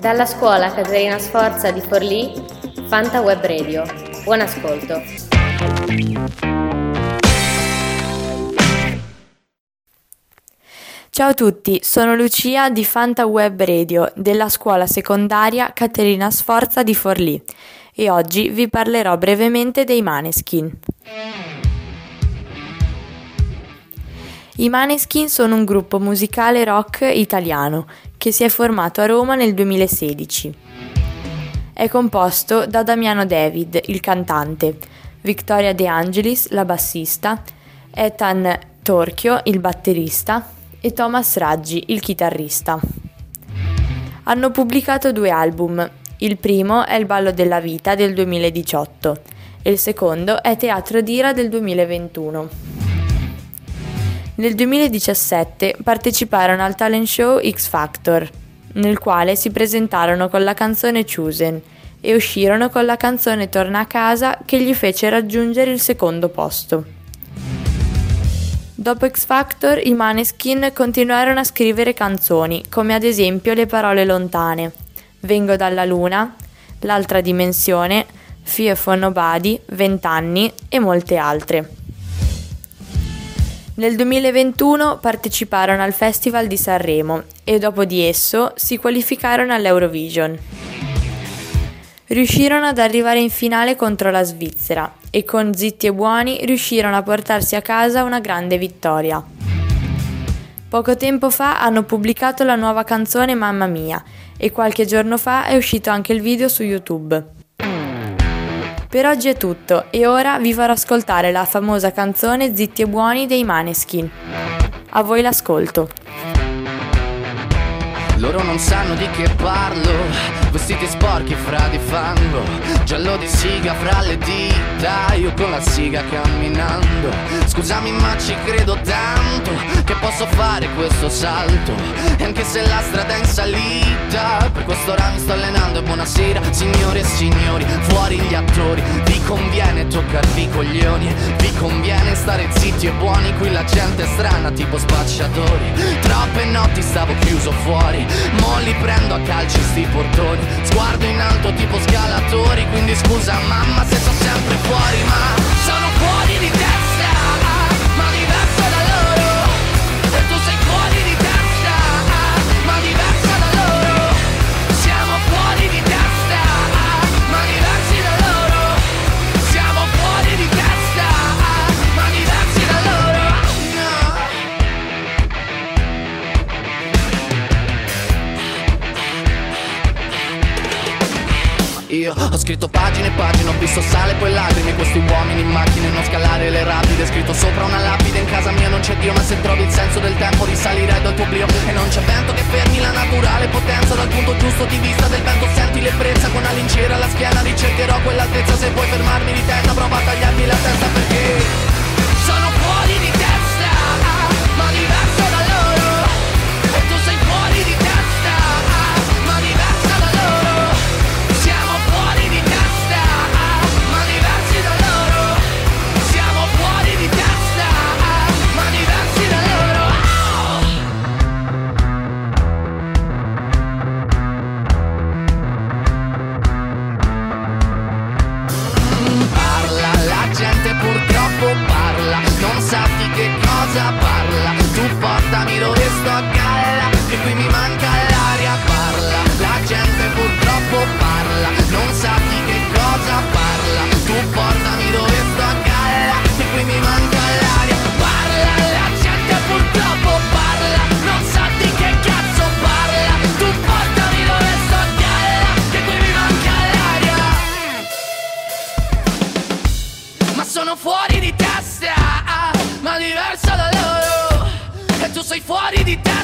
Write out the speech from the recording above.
Dalla scuola Caterina Sforza di Forlì, Fanta Web Radio. Buon ascolto. Ciao a tutti, sono Lucia di Fanta Web Radio della scuola secondaria Caterina Sforza di Forlì e oggi vi parlerò brevemente dei Maneskin. I Maneskin sono un gruppo musicale rock italiano che si è formato a Roma nel 2016. È composto da Damiano David, il cantante, Victoria De Angelis, la bassista, Ethan Torchio, il batterista, e Thomas Raggi, il chitarrista. Hanno pubblicato due album. Il primo è Il ballo della vita del 2018 e il secondo è Teatro d'ira del 2021. Nel 2017 parteciparono al talent show X Factor, nel quale si presentarono con la canzone Chosen e uscirono con la canzone Torna a casa che gli fece raggiungere il secondo posto. Dopo X Factor i Maneskin continuarono a scrivere canzoni, come ad esempio le parole lontane, Vengo dalla luna, L'altra dimensione, Fear for Nobody, Vent'anni e molte altre. Nel 2021 parteciparono al Festival di Sanremo e dopo di esso si qualificarono all'Eurovision. Riuscirono ad arrivare in finale contro la Svizzera e con Zitti e Buoni riuscirono a portarsi a casa una grande vittoria. Poco tempo fa hanno pubblicato la nuova canzone Mamma Mia e qualche giorno fa è uscito anche il video su YouTube. Per oggi è tutto e ora vi farò ascoltare la famosa canzone Zitti e buoni dei Maneskin. A voi l'ascolto. Loro non sanno di che parlo. Vestiti sporchi fra di fango. Giallo di siga fra le dita. Io con la siga camminando. Scusami ma ci credo tanto Che posso fare questo salto. E anche se la strada è in salita Per questo ora mi sto allenando. E buonasera signore e signori Fuori gli attori. Vi conviene toccarvi i coglioni. Vi conviene stare zitti e buoni Qui la gente è strana tipo spacciatori. Troppe notti stavo chiuso fuori Mo li prendo a calci Io. Ho scritto pagine e pagine, ho visto sale poi lacrime. Questi uomini in macchine, non scalare le rapide. Scritto sopra una lapide, in casa mia non c'è Dio Ma se trovi il senso del tempo risalire dal tuo oblio. E non c'è vento che fermi la naturale potenza. Dal punto giusto di vista del vento senti l'ebbrezza. Con una lincera alla schiena ricercherò quell'altezza. Se vuoi fermarmi di testa prova a tagliarmi la testa perché testa, ma